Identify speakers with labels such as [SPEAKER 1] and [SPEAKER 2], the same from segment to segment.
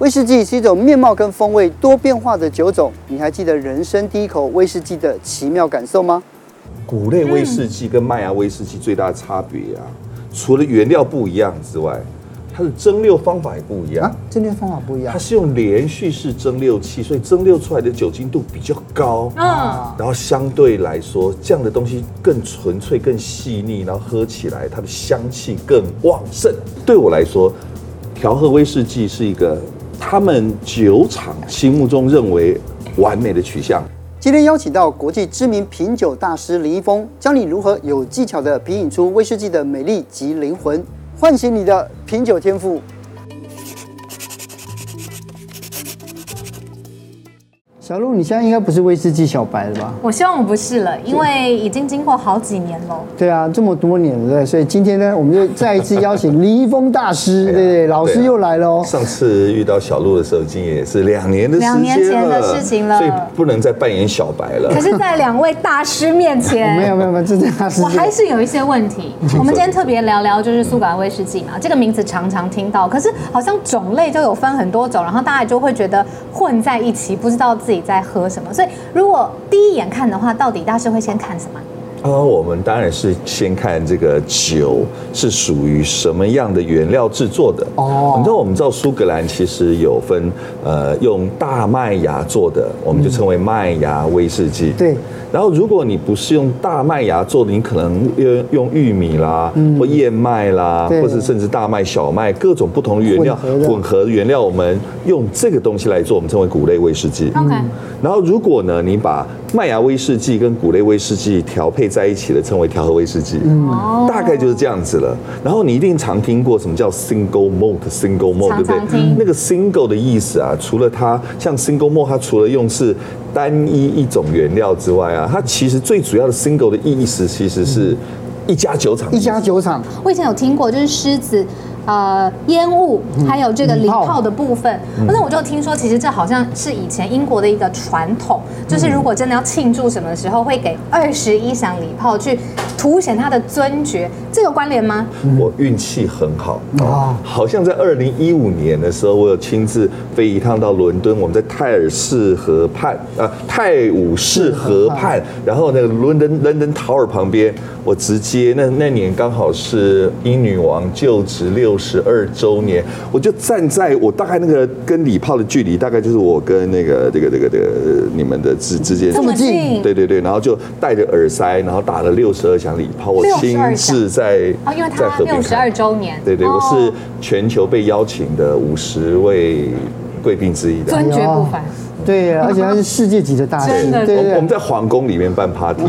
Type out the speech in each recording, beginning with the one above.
[SPEAKER 1] 威士忌是一种面貌跟风味多变化的酒种，你还记得人生第一口威士忌的奇妙感受吗？
[SPEAKER 2] 谷类威士忌跟麦芽威士忌最大的差别啊，除了原料不一样之外，它的蒸馏方法也不一样。
[SPEAKER 1] 啊，蒸馏方法不一样，
[SPEAKER 2] 它是用连续式蒸馏器，所以蒸馏出来的酒精度比较高。嗯，然后相对来说，这样的东西更纯粹、更细腻，然后喝起来它的香气更旺盛。对我来说，调和威士忌是一个。他们酒厂心目中认为完美的取向。
[SPEAKER 1] 今天邀请到国际知名品酒大师林一峰，教你如何有技巧的品饮出威士忌的美丽及灵魂，唤醒你的品酒天赋。小鹿，你现在应该不是威士忌小白了吧？
[SPEAKER 3] 我希望我不是了，因为已经经过好几年了。
[SPEAKER 1] 对啊，这么多年了，对，所以今天呢，我们就再一次邀请李易峰大师，对对，老师又来了哦。
[SPEAKER 2] 上次遇到小鹿的时候，已经也是两年的时间，
[SPEAKER 3] 两年前的事情了，
[SPEAKER 2] 所以不能再扮演小白了。
[SPEAKER 3] 可是，在两位大师面前，
[SPEAKER 1] 没有没有没有，这是大师，
[SPEAKER 3] 我还是有一些问题。我们今天特别聊聊，就是苏格兰威士忌嘛，这个名字常常听到，可是好像种类就有分很多种，然后大家就会觉得混在一起，不知道自己在喝什么。所以，如果第一眼看的话，到底大师会先看什么？
[SPEAKER 2] 啊，我们当然是先看这个酒是属于什么样的原料制作的。哦，你知道我们知道苏格兰其实有分，呃，用大麦芽做的，我们就称为麦芽威士忌。
[SPEAKER 1] 对。
[SPEAKER 2] 然后，如果你不是用大麦芽做的，你可能用用玉米啦，嗯、或燕麦啦，或是甚至大麦、小麦各种不同的原料混合的原料，我们用这个东西来做，我们称为谷类威士忌。
[SPEAKER 3] OK。
[SPEAKER 2] 然后，如果呢，你把麦芽威士忌跟谷类威士忌调配在一起的，称为调和威士忌。嗯，大概就是这样子了。然后你一定常听过什么叫 single malt，single malt，对不对？那个 single 的意思啊，除了它像 single malt，它除了用是单一一种原料之外啊，它其实最主要的 single 的意思其实是一家酒厂。
[SPEAKER 1] 一家酒厂，
[SPEAKER 3] 我以前有听过，就是狮子。呃，烟雾还有这个礼炮。的部分，那、嗯、我就听说，其实这好像是以前英国的一个传统，嗯、就是如果真的要庆祝什么时候，会给二十一响礼炮去凸显他的尊爵，这有关联吗？
[SPEAKER 2] 我运气很好。啊，好像在二零一五年的时候，我有亲自飞一趟到伦敦，我们在泰尔士河畔啊，泰晤士河畔，然后那个伦敦伦敦 Tower 旁边，我直接那那年刚好是英女王就职六十二周年，我就站在我大概那个跟礼炮的距离，大概就是我跟那个这个这个这个你们的之之间。
[SPEAKER 3] 这么近，
[SPEAKER 2] 对对对，然后就戴着耳塞，然后打了六十二响礼炮，我亲自在
[SPEAKER 3] 啊，因为他六十二周年，
[SPEAKER 2] 对对，我是全球被邀请的五十位贵宾之一的，
[SPEAKER 3] 尊爵不凡。
[SPEAKER 1] 对，而且它是世界级的大师。
[SPEAKER 3] 真的，
[SPEAKER 1] 对对对，
[SPEAKER 2] 我们在皇宫里面办 party。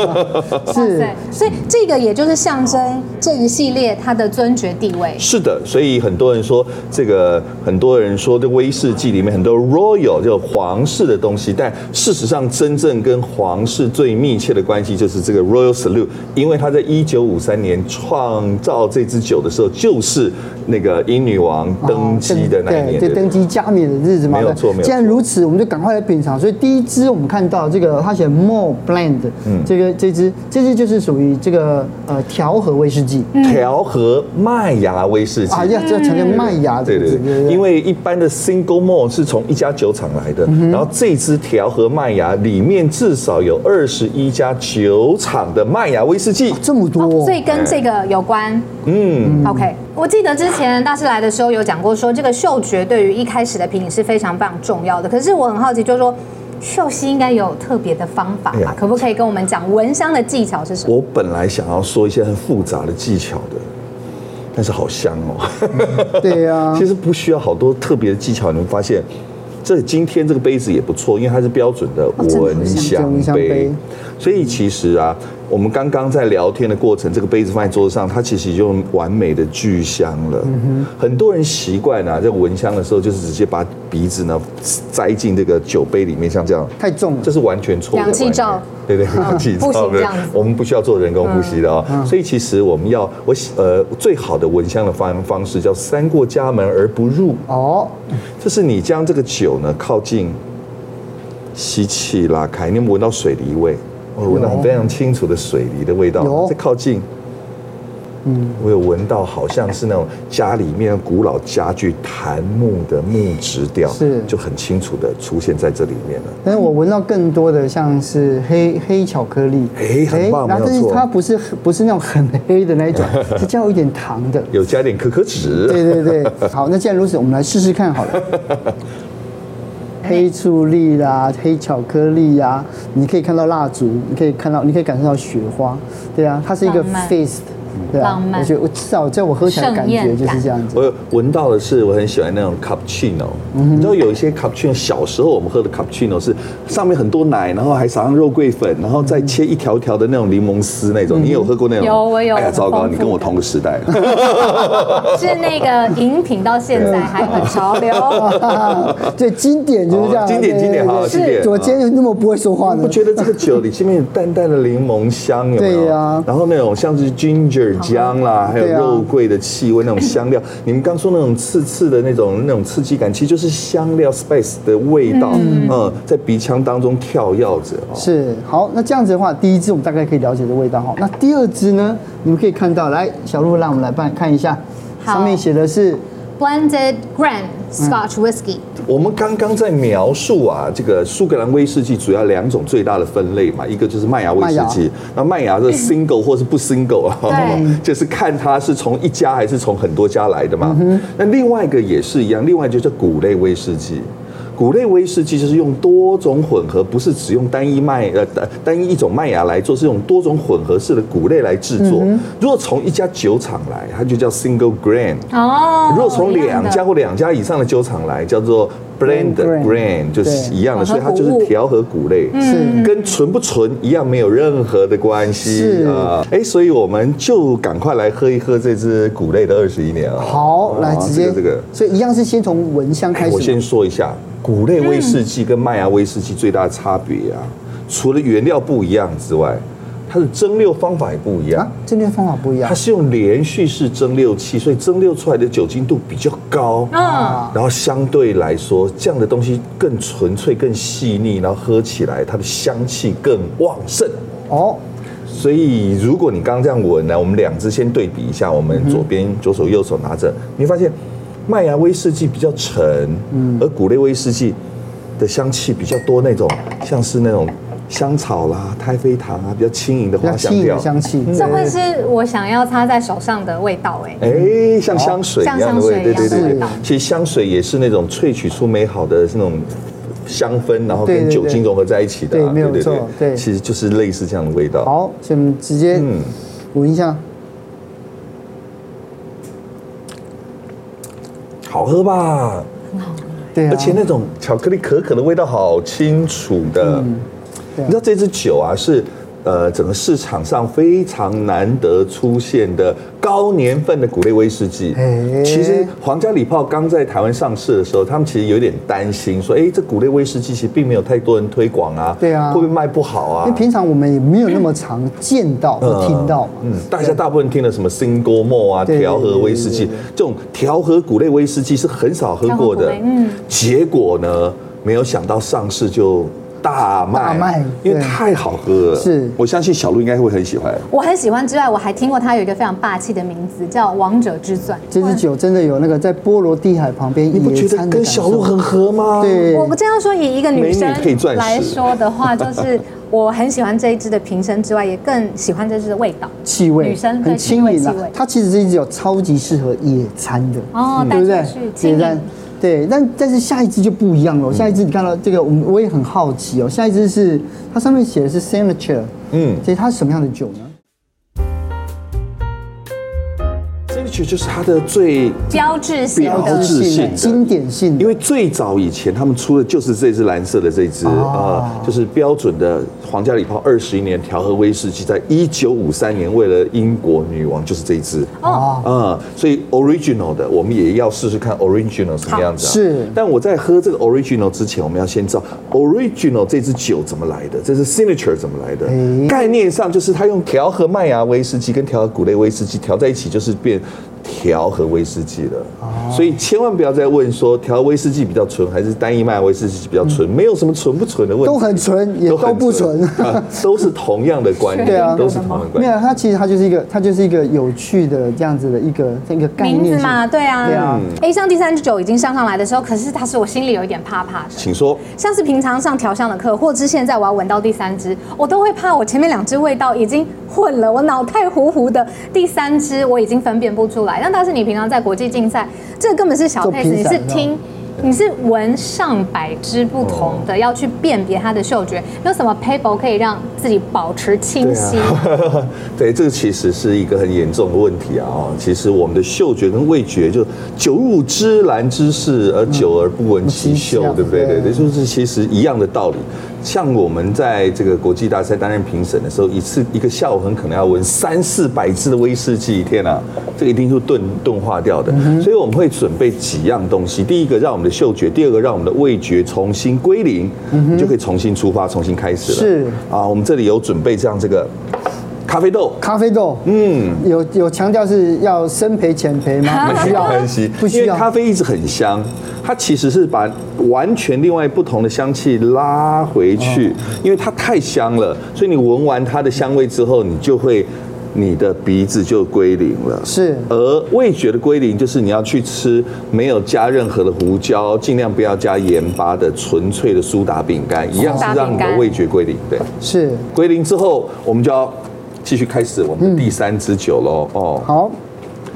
[SPEAKER 3] 是，所以这个也就是象征这一系列它的尊爵地位。
[SPEAKER 2] 是的，所以很多人说这个，很多人说这威士忌里面很多 royal 就皇室的东西，但事实上真正跟皇室最密切的关系就是这个 Royal Salute，因为他在一九五三年创造这支酒的时候，就是那个英女王登基的那一年，
[SPEAKER 1] 对，登基加冕的日子嘛。
[SPEAKER 2] 没有错，没有错。
[SPEAKER 1] 既然如此。我们就赶快来品尝。所以第一支我们看到这个，它写 More Blend，嗯，这个这支这支就是属于这个呃调和威士忌，
[SPEAKER 2] 调和麦芽威士忌
[SPEAKER 1] 啊，呀，这强调麦芽，
[SPEAKER 2] 对对对，因为一般的 Single more 是从一家酒厂来的，然后这支调和麦芽里面至少有二十一家酒厂的麦芽威士忌，
[SPEAKER 1] 这么多，
[SPEAKER 3] 所以跟这个有关。嗯，OK，我记得之前大师来的时候有讲过，说这个嗅觉对于一开始的品饮是非常非常重要的，可是。我很好奇，就是说，嗅吸应该有特别的方法吧？可不可以跟我们讲闻香的技巧是什么？
[SPEAKER 2] 我本来想要说一些很复杂的技巧的，但是好香哦。
[SPEAKER 1] 嗯、对呀、啊，
[SPEAKER 2] 其实不需要好多特别的技巧。你们发现，这今天这个杯子也不错，因为它是标准的闻香杯，所以其实啊。我们刚刚在聊天的过程，这个杯子放在桌子上，它其实就完美的聚香了。很多人习惯啊，在闻香的时候，就是直接把鼻子呢塞进这个酒杯里面，像这样
[SPEAKER 1] 太重了，
[SPEAKER 2] 这是完全错的。
[SPEAKER 3] 氧气罩，
[SPEAKER 2] 对对，氧气罩的。我们不需要做人工呼吸的啊。所以其实我们要，我呃最好的闻香的方方式叫三过家门而不入。哦，就是你将这个酒呢靠近，吸气拉开，你有没有闻到水梨味？我闻到非常清楚的水泥的味道，在靠近，嗯，我有闻到好像是那种家里面古老家具檀木的木质调，
[SPEAKER 1] 是。
[SPEAKER 2] 就很清楚的出现在这里面了。
[SPEAKER 1] 但是我闻到更多的像是黑黑巧克力，
[SPEAKER 2] 哎，很棒，
[SPEAKER 1] 然后但是它不是不是那种很黑的那一种，是加有一点糖的，
[SPEAKER 2] 有加点可可脂。
[SPEAKER 1] 对对对，好，那既然如此，我们来试试看好了。黑醋栗啦，黑巧克力呀、啊，你可以看到蜡烛，你可以看到，你可以感受到雪花，对啊，它是一个 feast。对啊，我觉得我至少在我喝起来的感觉就是这样子。
[SPEAKER 2] 我闻到的是我很喜欢那种 cappuccino，你知道有一些 cappuccino，小时候我们喝的 cappuccino 是上面很多奶，然后还撒上肉桂粉，然后再切一条条的那种柠檬丝那种。你有喝过那种？
[SPEAKER 3] 有，我有。
[SPEAKER 2] 哎呀，糟糕，你跟我同个时代。
[SPEAKER 3] 是那个饮品到现在还很潮流。
[SPEAKER 1] 对，经典就是这样。
[SPEAKER 2] 经典经典好，经典。
[SPEAKER 1] 我今天那么不会说话呢？
[SPEAKER 2] 不觉得这个酒里前面有淡淡的柠檬香，有没有？
[SPEAKER 1] 对呀。
[SPEAKER 2] 然后那种像是 ginger。姜啦，还有肉桂的气味，那种香料。你们刚说那种刺刺的那种那种刺激感，其实就是香料 spice 的味道，嗯，在鼻腔当中跳跃着。
[SPEAKER 1] 是，好，那这样子的话，第一支我们大概可以了解的味道哈。那第二支呢？你们可以看到，来，小鹿让我们来办看一下，上面写的是
[SPEAKER 3] Blended Grand Scotch Whisky。
[SPEAKER 2] 我们刚刚在描述啊，这个苏格兰威士忌主要两种最大的分类嘛，一个就是麦芽威士忌，那麦芽是 single 或是不 single 啊 就是看它是从一家还是从很多家来的嘛。那另外一个也是一样，另外就是谷类威士忌。谷类威士忌就是用多种混合，不是只用单一麦呃单单一一种麦芽来做，是用多种混合式的谷类来制作。如果从一家酒厂来，它就叫 single grain。哦。如果从两家或两家以上的酒厂来，叫做 blended grain，就是一样的，所以它就是调和谷类，是跟纯不纯一样，没有任何的关系。是啊。哎，所以我们就赶快来喝一喝这支谷类的二十一年啊。
[SPEAKER 1] 好，来直接这个，所以一样是先从闻香开始。
[SPEAKER 2] 我先说一下。谷类威士忌跟麦芽威士忌最大的差别啊，除了原料不一样之外，它的蒸馏方法也不一样。
[SPEAKER 1] 蒸馏方法不一样，
[SPEAKER 2] 它是用连续式蒸馏器，所以蒸馏出来的酒精度比较高。啊，然后相对来说，这样的东西更纯粹、更细腻，然后喝起来它的香气更旺盛。哦，所以如果你刚刚这样闻呢，我们两只先对比一下，我们左边左手右手拿着，你会发现。麦芽威士忌比较沉，嗯，而谷类威士忌的香气比较多，那种像是那种香草啦、太妃糖啊，比较轻盈的花香调。
[SPEAKER 1] 香气，
[SPEAKER 3] 这会是我想要擦在手上的味道哎。
[SPEAKER 2] 哎，像香水一样的味道，对对对对。其实香水也是那种萃取出美好的那种香氛，然后跟酒精融合在一起的。
[SPEAKER 1] 对，没有错。对，
[SPEAKER 2] 其实就是类似这样的味道。
[SPEAKER 1] 好，所以我们直接闻一下。
[SPEAKER 2] 好喝吧？
[SPEAKER 3] 很好喝，
[SPEAKER 1] 对啊，
[SPEAKER 2] 而且那种巧克力可可的味道好清楚的。嗯，你知道这支酒啊是。呃，整个市场上非常难得出现的高年份的谷类威士忌。其实皇家礼炮刚在台湾上市的时候，他们其实有点担心，说，哎，这谷类威士忌其实并没有太多人推广啊，对啊，会不会卖不好啊？
[SPEAKER 1] 因为平常我们也没有那么常见到或听到嘛。
[SPEAKER 2] 嗯，大家大部分听的什么 single malt 啊，调和威士忌，这种调和谷类威士忌是很少喝过的。嗯，结果呢，没有想到上市就。大卖，因为太好喝了。是，我相信小鹿应该会很喜欢。
[SPEAKER 3] 我很喜欢之外，我还听过它有一个非常霸气的名字，叫“王者之钻”。
[SPEAKER 1] 这支酒真的有那个在波罗的海旁边，
[SPEAKER 2] 你不觉得跟小鹿很合吗？
[SPEAKER 1] 对，
[SPEAKER 3] 我不这样说，以一个女生来说的话，就是我很喜欢这一支的瓶身之外，也更喜欢这支的味道、
[SPEAKER 1] 气味。
[SPEAKER 3] 女生
[SPEAKER 1] 很轻盈的，它其实这支酒超级适合野餐的
[SPEAKER 3] 哦，对不对？野餐。
[SPEAKER 1] 对，但但是下一支就不一样了。下一支你看到这个，我我也很好奇哦。下一支是它上面写的是 Signature，嗯，所以它是什么样的酒呢？
[SPEAKER 2] 就是它的最
[SPEAKER 3] 标志性、
[SPEAKER 2] 标志性、
[SPEAKER 1] 经典性。
[SPEAKER 2] 因为最早以前他们出的就是这支蓝色的这支啊，就是标准的皇家礼炮二十一年调和威士忌，在一九五三年为了英国女王，就是这一支哦，啊，所以 original 的我们也要试试看 original 什么样子。是，但我在喝这个 original 之前，我们要先知道 original 这支酒怎么来的，这是 signature 怎么来的？概念上就是它用调和麦芽威士忌跟调和谷类威士忌调在一起，就是变。调和威士忌了，所以千万不要再问说调威士忌比较纯还是单一麦芽威士忌比较纯，没有什么纯不纯的问题，
[SPEAKER 1] 都很纯，也都不纯，
[SPEAKER 2] 都是同样的观念，
[SPEAKER 1] 对啊，
[SPEAKER 2] 都是同样的观念。
[SPEAKER 1] 没有，它其实它就是一个，它就是一个有趣的这样子的一个一个概念
[SPEAKER 3] 名字嘛，对啊，
[SPEAKER 1] 对啊。
[SPEAKER 3] A 香第三支酒已经上上来的时候，可是它是我心里有一点怕怕的。
[SPEAKER 2] 请说。
[SPEAKER 3] 像是平常上调香的课，或者是现在我要闻到第三支，我都会怕我前面两支味道已经混了，我脑袋糊糊的，第三支我已经分辨不出来。但但是你平常在国际竞赛，这个根本是小配置，你是听，你是闻上百支不同的，要去辨别它的嗅觉，有什么 paper 可以让自己保持清晰？
[SPEAKER 2] 对，啊、对，这个其实是一个很严重的问题啊！其实我们的嗅觉跟味觉就久入芝兰之室，而久而不闻其嗅，嗯、对不对？对对，就是其实一样的道理。像我们在这个国际大赛担任评审的时候，一次一个下午很可能要闻三四百支的威士忌，天啊，这个一定是钝钝化掉的。所以我们会准备几样东西，第一个让我们的嗅觉，第二个让我们的味觉重新归零，就可以重新出发，重新开始了。
[SPEAKER 1] 是
[SPEAKER 2] 啊，我们这里有准备这样这个咖啡豆，
[SPEAKER 1] 咖啡豆，嗯，有有强调是要深焙浅焙吗？
[SPEAKER 2] 不需要，不需要，因为咖啡一直很香。它其实是把完全另外不同的香气拉回去，因为它太香了，所以你闻完它的香味之后，你就会你的鼻子就归零了。
[SPEAKER 1] 是，
[SPEAKER 2] 而味觉的归零就是你要去吃没有加任何的胡椒，尽量不要加盐巴的纯粹的苏打饼干，一样是让你的味觉归零。对，
[SPEAKER 1] 是
[SPEAKER 2] 归零之后，我们就要继续开始我们的第三支酒喽。哦，
[SPEAKER 1] 好。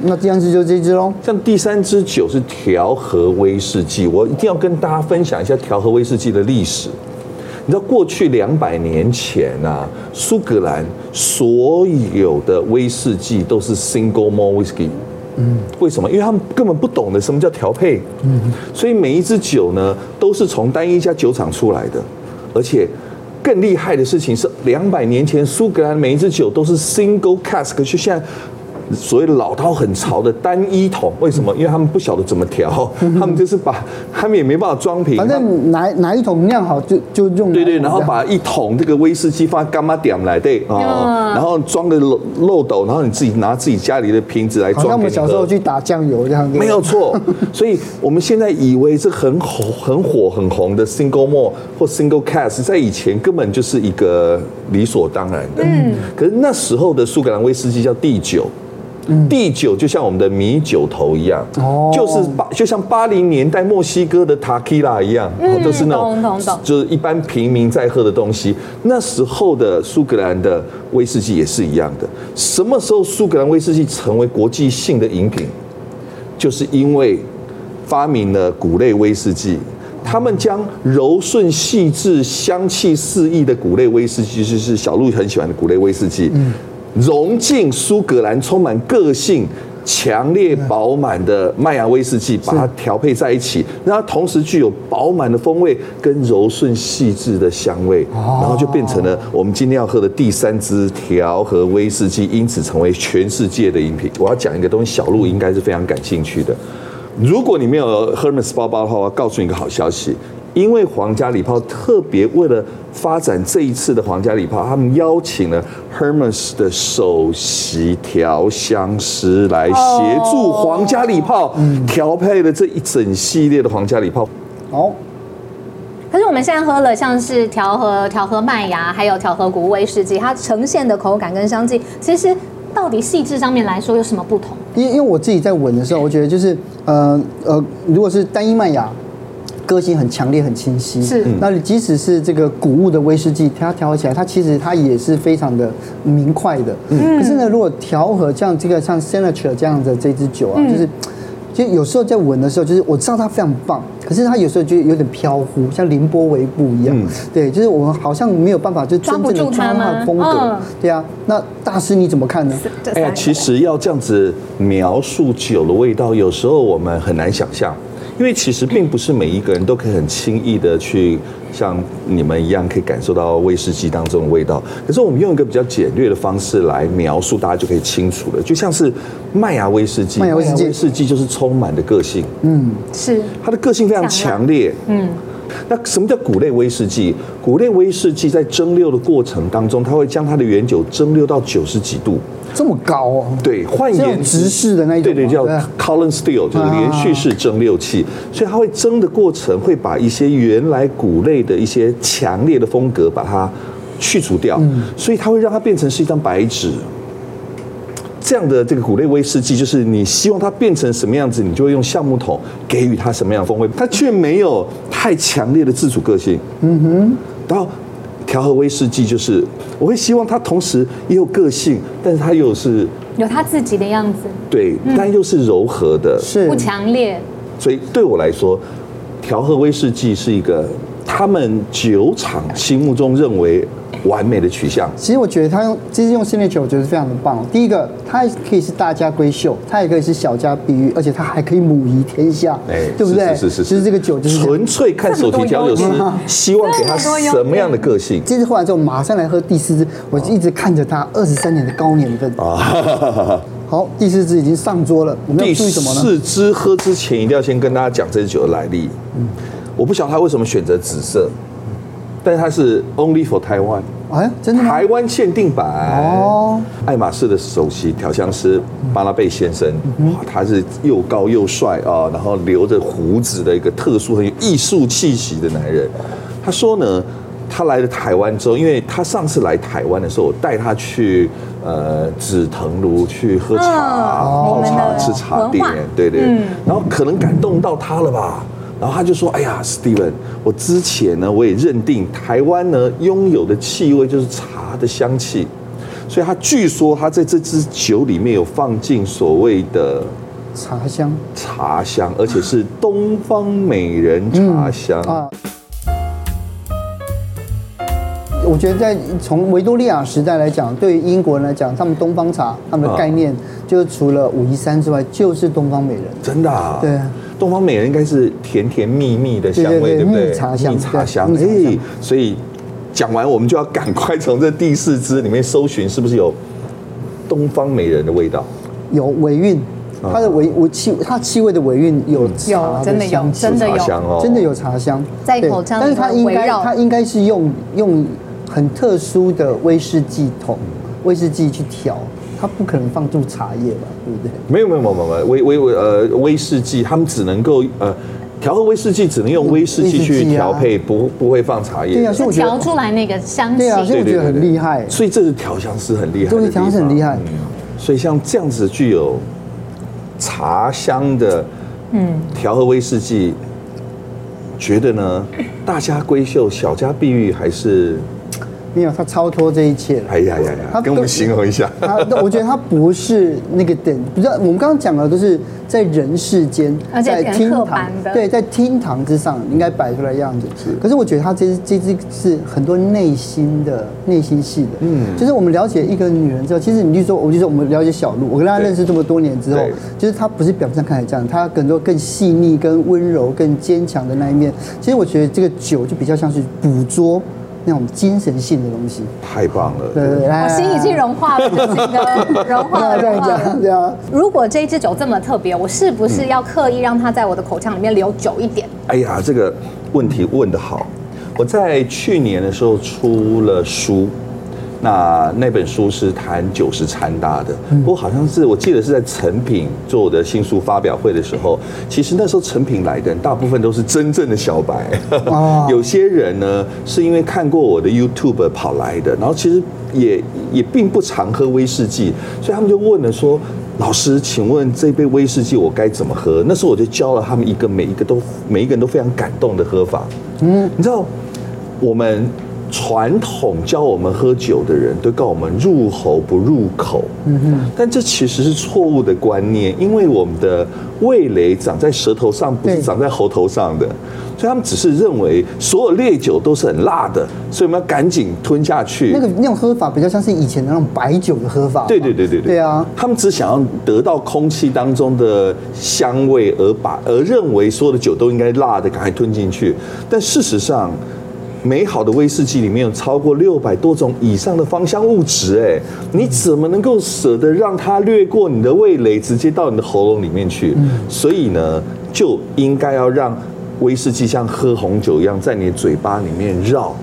[SPEAKER 1] 那第三支就这支喽。
[SPEAKER 2] 像第三支酒是调和威士忌，我一定要跟大家分享一下调和威士忌的历史。你知道过去两百年前啊，苏格兰所有的威士忌都是 single malt whisky。嗯，为什么？因为他们根本不懂得什么叫调配。嗯，所以每一支酒呢，都是从单一家酒厂出来的。而且更厉害的事情是，两百年前苏格兰每一只酒都是 single cask，就现在。所谓的老饕很潮的单一桶，为什么？因为他们不晓得怎么调，他们就是把，他们也没办法装瓶。
[SPEAKER 1] 反正哪哪一桶酿好就就用。
[SPEAKER 2] 对对，然后把一桶这个威士忌放在柑仔店来对啊，然后装个漏漏斗，然后你自己拿自己家里的瓶子来装。
[SPEAKER 1] 像我们小时候去打酱油这样子。
[SPEAKER 2] 没有错，所以我们现在以为这很红、很火、很红的 single more 或 single cask，在以前根本就是一个理所当然的。嗯。可是那时候的苏格兰威士忌叫地酒。地酒就像我们的米酒头一样，哦，就是八，就像八零年代墨西哥的塔基拉一样，都是那种，就是一般平民在喝的东西。那时候的苏格兰的威士忌也是一样的。什么时候苏格兰威士忌成为国际性的饮品？就是因为发明了谷类威士忌，他们将柔顺细致、香气四溢的谷类威士忌，就是小鹿很喜欢的谷类威士忌。融进苏格兰充满个性、强烈饱满的麦芽威士忌，把它调配在一起，让它同时具有饱满的风味跟柔顺细致的香味，然后就变成了我们今天要喝的第三支调和威士忌，因此成为全世界的饮品。我要讲一个东西，小鹿应该是非常感兴趣的。如果你没有 Hermes 包包的话，我要告诉你一个好消息。因为皇家礼炮特别为了发展这一次的皇家礼炮，他们邀请了 Hermes 的首席调香师来协助皇家礼炮调配了这一整系列的皇家礼炮。
[SPEAKER 1] 哦，
[SPEAKER 3] 可是我们现在喝了像是调和调和麦芽，还有调和谷威士忌，它呈现的口感跟香气，其实到底细致上面来说有什么不同？
[SPEAKER 1] 因因为我自己在闻的时候，我觉得就是呃呃，如果是单一麦芽。个性很强烈，很清晰。
[SPEAKER 3] 是，
[SPEAKER 1] 那你即使是这个谷物的威士忌，它调和起来，它其实它也是非常的明快的。嗯。可是呢，如果调和像这个像 Signature 这样的这支酒啊，嗯、就是，就有时候在闻的时候，就是我知道它非常棒，可是它有时候就有点飘忽，像凌波微步一样。嗯。对，就是我们好像没有办法就真正的抓它的风格。嗯、对啊，那大师你怎么看呢？
[SPEAKER 2] 哎呀，其实要这样子描述酒的味道，有时候我们很难想象。因为其实并不是每一个人都可以很轻易的去像你们一样可以感受到威士忌当中的味道。可是我们用一个比较简略的方式来描述，大家就可以清楚了。就像是麦芽威士忌，麦芽威士忌就是充满的个性。嗯，
[SPEAKER 3] 是。
[SPEAKER 2] 它的个性非常强烈。嗯。那什么叫谷类威士忌？谷类威士忌在蒸馏的过程当中，它会将它的原酒蒸馏到九十几度。
[SPEAKER 1] 这么高哦。
[SPEAKER 2] 对，换言
[SPEAKER 1] 之，直式的那一种，
[SPEAKER 2] 对对，叫 Column Steel，就是连续式蒸馏器，所以它会蒸的过程会把一些原来谷类的一些强烈的风格把它去除掉，所以它会让它变成是一张白纸。这样的这个谷类威士忌，就是你希望它变成什么样子，你就会用橡木桶给予它什么样的风味，它却没有太强烈的自主个性。嗯哼。然后调和威士忌就是，我会希望它同时也有个性，但是它又是
[SPEAKER 3] 有它自己的样子。
[SPEAKER 2] 对，但又是柔和的，
[SPEAKER 1] 是
[SPEAKER 3] 不强烈。
[SPEAKER 2] 所以对我来说，调和威士忌是一个他们酒厂心目中认为。完美的取向。
[SPEAKER 1] 其实我觉得他用，其实用 signature 我觉得是非常的棒。第一个，它可以是大家闺秀，它也可以是小家碧玉，而且它还可以母仪天下，哎，对不对？
[SPEAKER 2] 是是是。
[SPEAKER 1] 其实这个酒就是
[SPEAKER 2] 纯粹看手提调酒师希望给他什么样的个性。
[SPEAKER 1] 这次喝完之后，马上来喝第四支，我就一直看着它二十三年的高年份啊。好，第四支已经上桌了。我们要注意什么呢？
[SPEAKER 2] 第四支喝之前一定要先跟大家讲这支酒的来历。嗯，我不晓得他为什么选择紫色。但是它是 only for Taiwan，
[SPEAKER 1] 哎，真的吗？
[SPEAKER 2] 台湾限定版哦。爱马仕的首席调香师巴拉贝先生，哇，他是又高又帅啊，然后留着胡子的一个特殊很有艺术气息的男人。他说呢，他来了台湾之后，因为他上次来台湾的时候，我带他去呃紫藤庐去喝茶、泡茶、吃茶点，对对，然后可能感动到他了吧。然后他就说：“哎呀，Steven，我之前呢，我也认定台湾呢拥有的气味就是茶的香气，所以他据说他在这支酒里面有放进所谓的
[SPEAKER 1] 茶香，
[SPEAKER 2] 茶香，而且是东方美人茶香。嗯”啊
[SPEAKER 1] 我觉得在从维多利亚时代来讲，对于英国人来讲，他们东方茶，他们的概念就是除了武夷山之外，就是东方美人。
[SPEAKER 2] 真的啊？
[SPEAKER 1] 对，
[SPEAKER 2] 东方美人应该是甜甜蜜蜜的香味，对不对？
[SPEAKER 1] 蜜茶香，蜜茶香。
[SPEAKER 2] 哎，所以讲完，我们就要赶快从这第四支里面搜寻，是不是有东方美人的味道？
[SPEAKER 1] 有尾韵。它的尾我气，它气味的尾韵有
[SPEAKER 3] 有真的有真的有
[SPEAKER 1] 真的有茶香，
[SPEAKER 3] 在口腔，
[SPEAKER 1] 但是它应该它应该是用用很特殊的威士忌桶威士忌去调，它不可能放入茶叶吧，对不对？
[SPEAKER 2] 没有没有没有没有威威威呃威士忌，他们只能够呃。调和威士忌只能用威士忌去调配，不不会放茶叶。
[SPEAKER 1] 对啊，所以我觉得
[SPEAKER 3] 调出来那个香气，
[SPEAKER 1] 对啊，所以我觉得很厉害。
[SPEAKER 2] 所以这是调香师很厉害，
[SPEAKER 1] 对，调香师很厉害。
[SPEAKER 2] 所以像这样子具有茶香的，嗯，调和威士忌，觉得呢，大家闺秀，小家碧玉还是。
[SPEAKER 1] 没有，他超脱这一切了。
[SPEAKER 2] 哎呀呀呀！他跟我们形容一下。
[SPEAKER 1] 他，我觉得他不是那个等，不是我们刚刚讲的都是在人世间，在厅堂，对，在厅堂之上应该摆出来的样子。是。可是我觉得他这这只是很多内心的内心戏的。嗯。就是我们了解一个女人之后，其实你就说，我就说我们了解小路，我跟她认识这么多年之后，就是她不是表面上看起来这样，她更多更细腻、更温柔、更坚强的那一面。其实我觉得这个酒就比较像是捕捉。那种精神性的东西，
[SPEAKER 2] 太棒了！
[SPEAKER 1] 对对对，
[SPEAKER 3] 我心已经融化了，就觉得融化了，融化了。
[SPEAKER 1] 对啊，
[SPEAKER 3] 如果这一支酒这么特别，我是不是要刻意让它在我的口腔里面留久一点？
[SPEAKER 2] 哎呀，这个问题问得好！我在去年的时候出了书。那那本书是谈酒是掺搭的，不过好像是我记得是在成品做我的新书发表会的时候，其实那时候成品来的人大部分都是真正的小白，有些人呢是因为看过我的 YouTube 跑来的，然后其实也也并不常喝威士忌，所以他们就问了说：“老师，请问这杯威士忌我该怎么喝？”那时候我就教了他们一个每一个都每一个人都非常感动的喝法。嗯，你知道我们。传统教我们喝酒的人都告我们入喉不入口，嗯哼，但这其实是错误的观念，因为我们的味蕾长在舌头上，不是长在喉头上的，所以他们只是认为所有烈酒都是很辣的，所以我们要赶紧吞下去。
[SPEAKER 1] 那个那种喝法比较像是以前的那种白酒的喝法。
[SPEAKER 2] 对对对对对。
[SPEAKER 1] 对啊，
[SPEAKER 2] 他们只想要得到空气当中的香味，而把而认为所有的酒都应该辣的，赶快吞进去。但事实上。美好的威士忌里面有超过六百多种以上的芳香物质，哎，你怎么能够舍得让它掠过你的味蕾，直接到你的喉咙里面去？所以呢，就应该要让威士忌像喝红酒一样，在你的嘴巴里面绕。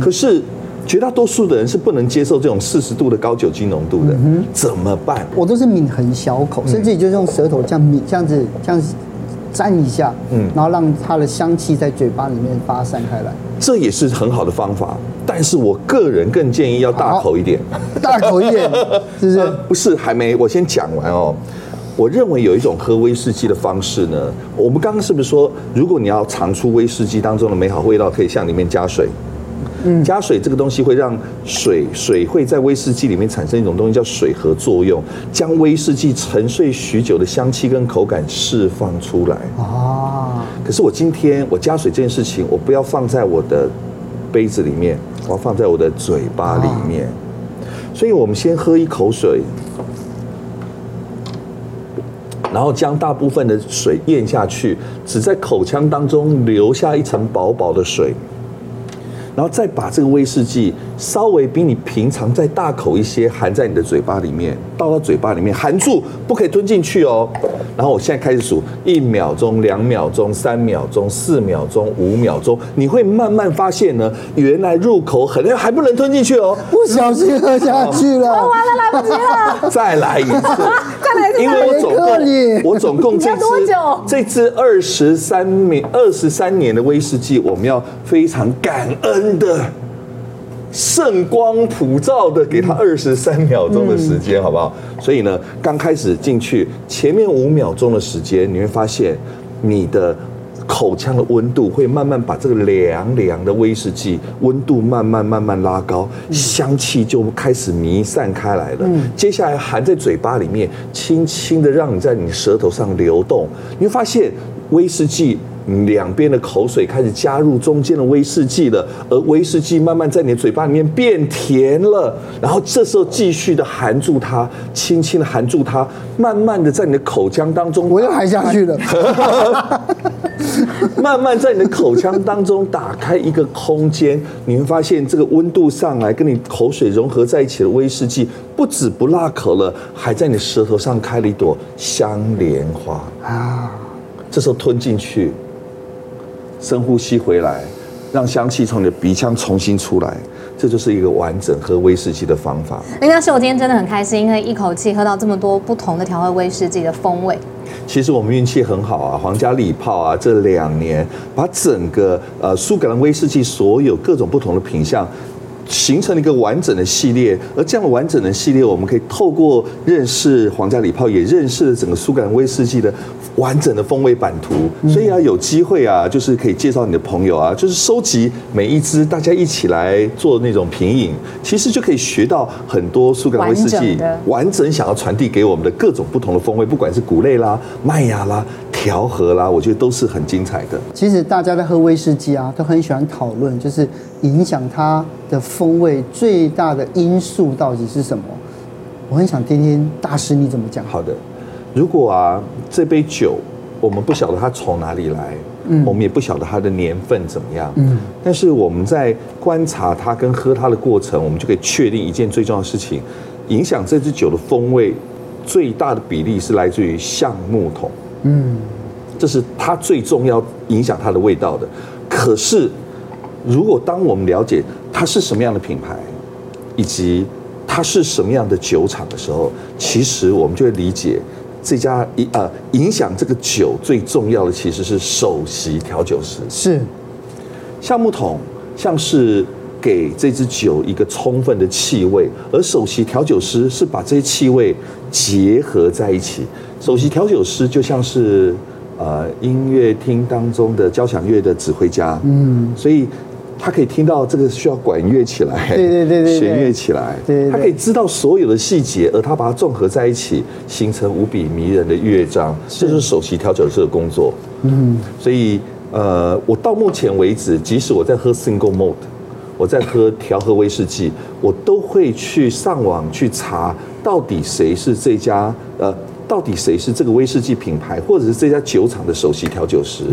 [SPEAKER 2] 可是绝大多数的人是不能接受这种四十度的高酒精浓度的，怎么办？
[SPEAKER 1] 我都是抿很小口，甚至就是用舌头这样抿，这样子这样子沾一下，嗯，然后让它的香气在嘴巴里面发散开来。
[SPEAKER 2] 这也是很好的方法，但是我个人更建议要大口一点，
[SPEAKER 1] 大口一点，是不是？
[SPEAKER 2] 不是，还没，我先讲完哦。我认为有一种喝威士忌的方式呢，我们刚刚是不是说，如果你要尝出威士忌当中的美好味道，可以向里面加水？嗯，加水这个东西会让水水会在威士忌里面产生一种东西叫水合作用，将威士忌沉睡许久的香气跟口感释放出来。啊，可是我今天我加水这件事情，我不要放在我的杯子里面，我要放在我的嘴巴里面。所以我们先喝一口水。然后将大部分的水咽下去，只在口腔当中留下一层薄薄的水。然后再把这个威士忌稍微比你平常再大口一些，含在你的嘴巴里面，倒到嘴巴里面，含住，不可以吞进去哦。然后我现在开始数，一秒钟、两秒钟、三秒钟、四秒钟、五秒钟，你会慢慢发现呢，原来入口很还不能吞进去哦，
[SPEAKER 1] 不小心喝下去了，
[SPEAKER 3] 喝完了来不及了，
[SPEAKER 2] 再来一次，
[SPEAKER 3] 再
[SPEAKER 2] 因为我总共我总共这支这支二十三年二十三年的威士忌，我们要非常感恩。的圣光普照的，给他二十三秒钟的时间，好不好？所以呢，刚开始进去前面五秒钟的时间，你会发现你的口腔的温度会慢慢把这个凉凉的威士忌温度慢慢慢慢拉高，香气就开始弥散开来了。接下来含在嘴巴里面，轻轻的让你在你舌头上流动，你会发现威士忌。两边的口水开始加入中间的威士忌了，而威士忌慢慢在你的嘴巴里面变甜了，然后这时候继续的含住它，轻轻的含住它，慢慢的在你的口腔当中，
[SPEAKER 1] 我又含下去了，
[SPEAKER 2] 慢慢在你的口腔当中打开一个空间，你会发现这个温度上来跟你口水融合在一起的威士忌，不止不辣口了，还在你舌头上开了一朵香莲花啊，这时候吞进去。深呼吸回来，让香气从你的鼻腔重新出来，这就是一个完整喝威士忌的方法。
[SPEAKER 3] 林教授，我今天真的很开心，因为一口气喝到这么多不同的调和威士忌的风味。
[SPEAKER 2] 其实我们运气很好啊，皇家礼炮啊，这两年把整个呃苏格兰威士忌所有各种不同的品项，形成了一个完整的系列。而这样的完整的系列，我们可以透过认识皇家礼炮，也认识了整个苏格兰威士忌的。完整的风味版图，所以啊，有机会啊，就是可以介绍你的朋友啊，就是收集每一支，大家一起来做那种品饮，其实就可以学到很多苏格兰威士忌完整想要传递给我们的各种不同的风味，不管是谷类啦、麦芽啦、调和啦，我觉得都是很精彩的。
[SPEAKER 1] 其实大家在喝威士忌啊，都很喜欢讨论，就是影响它的风味最大的因素到底是什么？我很想听听大师你怎么讲。
[SPEAKER 2] 好的。如果啊，这杯酒我们不晓得它从哪里来，嗯，我们也不晓得它的年份怎么样，嗯，但是我们在观察它跟喝它的过程，我们就可以确定一件最重要的事情：影响这支酒的风味最大的比例是来自于橡木桶，嗯，这是它最重要影响它的味道的。可是，如果当我们了解它是什么样的品牌，以及它是什么样的酒厂的时候，其实我们就会理解。这家影呃影响这个酒最重要的其实是首席调酒师，
[SPEAKER 1] 是
[SPEAKER 2] 橡木桶，像是给这支酒一个充分的气味，而首席调酒师是把这些气味结合在一起。首席调酒师就像是呃音乐厅当中的交响乐的指挥家，嗯，所以。他可以听到这个需要管乐起来，
[SPEAKER 1] 对对对对，
[SPEAKER 2] 弦乐起来，
[SPEAKER 1] 对对对，
[SPEAKER 2] 他可以知道所有的细节，而他把它综合在一起，形成无比迷人的乐章。这是首席调酒师的工作。嗯，所以呃，我到目前为止，即使我在喝 single malt，我在喝调和威士忌，我都会去上网去查，到底谁是这家呃，到底谁是这个威士忌品牌，或者是这家酒厂的首席调酒师。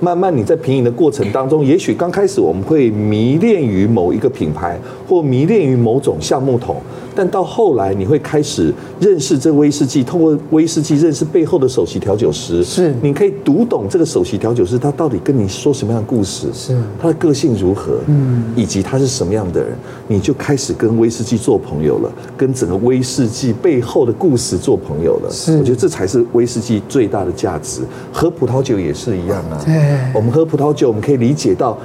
[SPEAKER 2] 慢慢你在品饮的过程当中，也许刚开始我们会迷恋于某一个品牌，或迷恋于某种橡木桶，但到后来你会开始认识这威士忌，通过威士忌认识背后的首席调酒师，
[SPEAKER 1] 是。
[SPEAKER 2] 你可以读懂这个首席调酒师他到底跟你说什么样的故事，
[SPEAKER 1] 是。
[SPEAKER 2] 他的个性如何，嗯，以及他是什么样的人，你就开始跟威士忌做朋友了，跟整个威士忌背后的故事做朋友了。
[SPEAKER 1] 是，
[SPEAKER 2] 我觉得这才是威士忌最大的价值。喝葡萄酒也是一样啊，
[SPEAKER 1] 对，
[SPEAKER 2] 我们喝葡萄酒，我们可以理解到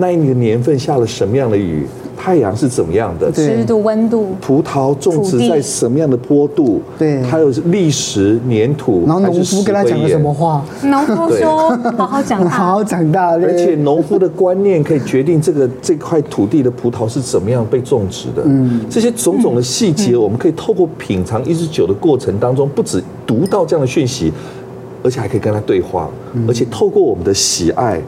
[SPEAKER 2] 那一年年份下了什么样的雨。太阳是怎么样的？
[SPEAKER 3] 湿度、温度，
[SPEAKER 2] 葡萄种植在什么样的坡度？
[SPEAKER 1] 对，
[SPEAKER 2] 还有历史、粘土。
[SPEAKER 1] 然后农夫跟他讲了什么话？
[SPEAKER 3] 农夫说：“好好长大，
[SPEAKER 1] 好好长大。”
[SPEAKER 2] 而且农夫的观念可以决定这个这块土地的葡萄是怎么样被种植的。嗯，这些种种的细节，我们可以透过品尝一支酒的过程当中，不止读到这样的讯息，而且还可以跟他对话，而且透过我们的喜爱。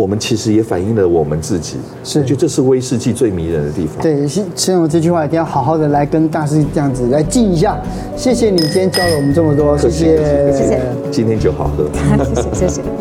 [SPEAKER 2] 我们其实也反映了我们自己，是，就这是威士忌最迷人的地方。
[SPEAKER 1] 对，先我这句话一定要好好的来跟大师这样子来敬一下。谢谢你今天教了我们这么多，谢谢，谢谢。
[SPEAKER 2] 今天酒好喝，
[SPEAKER 3] 谢谢，谢谢。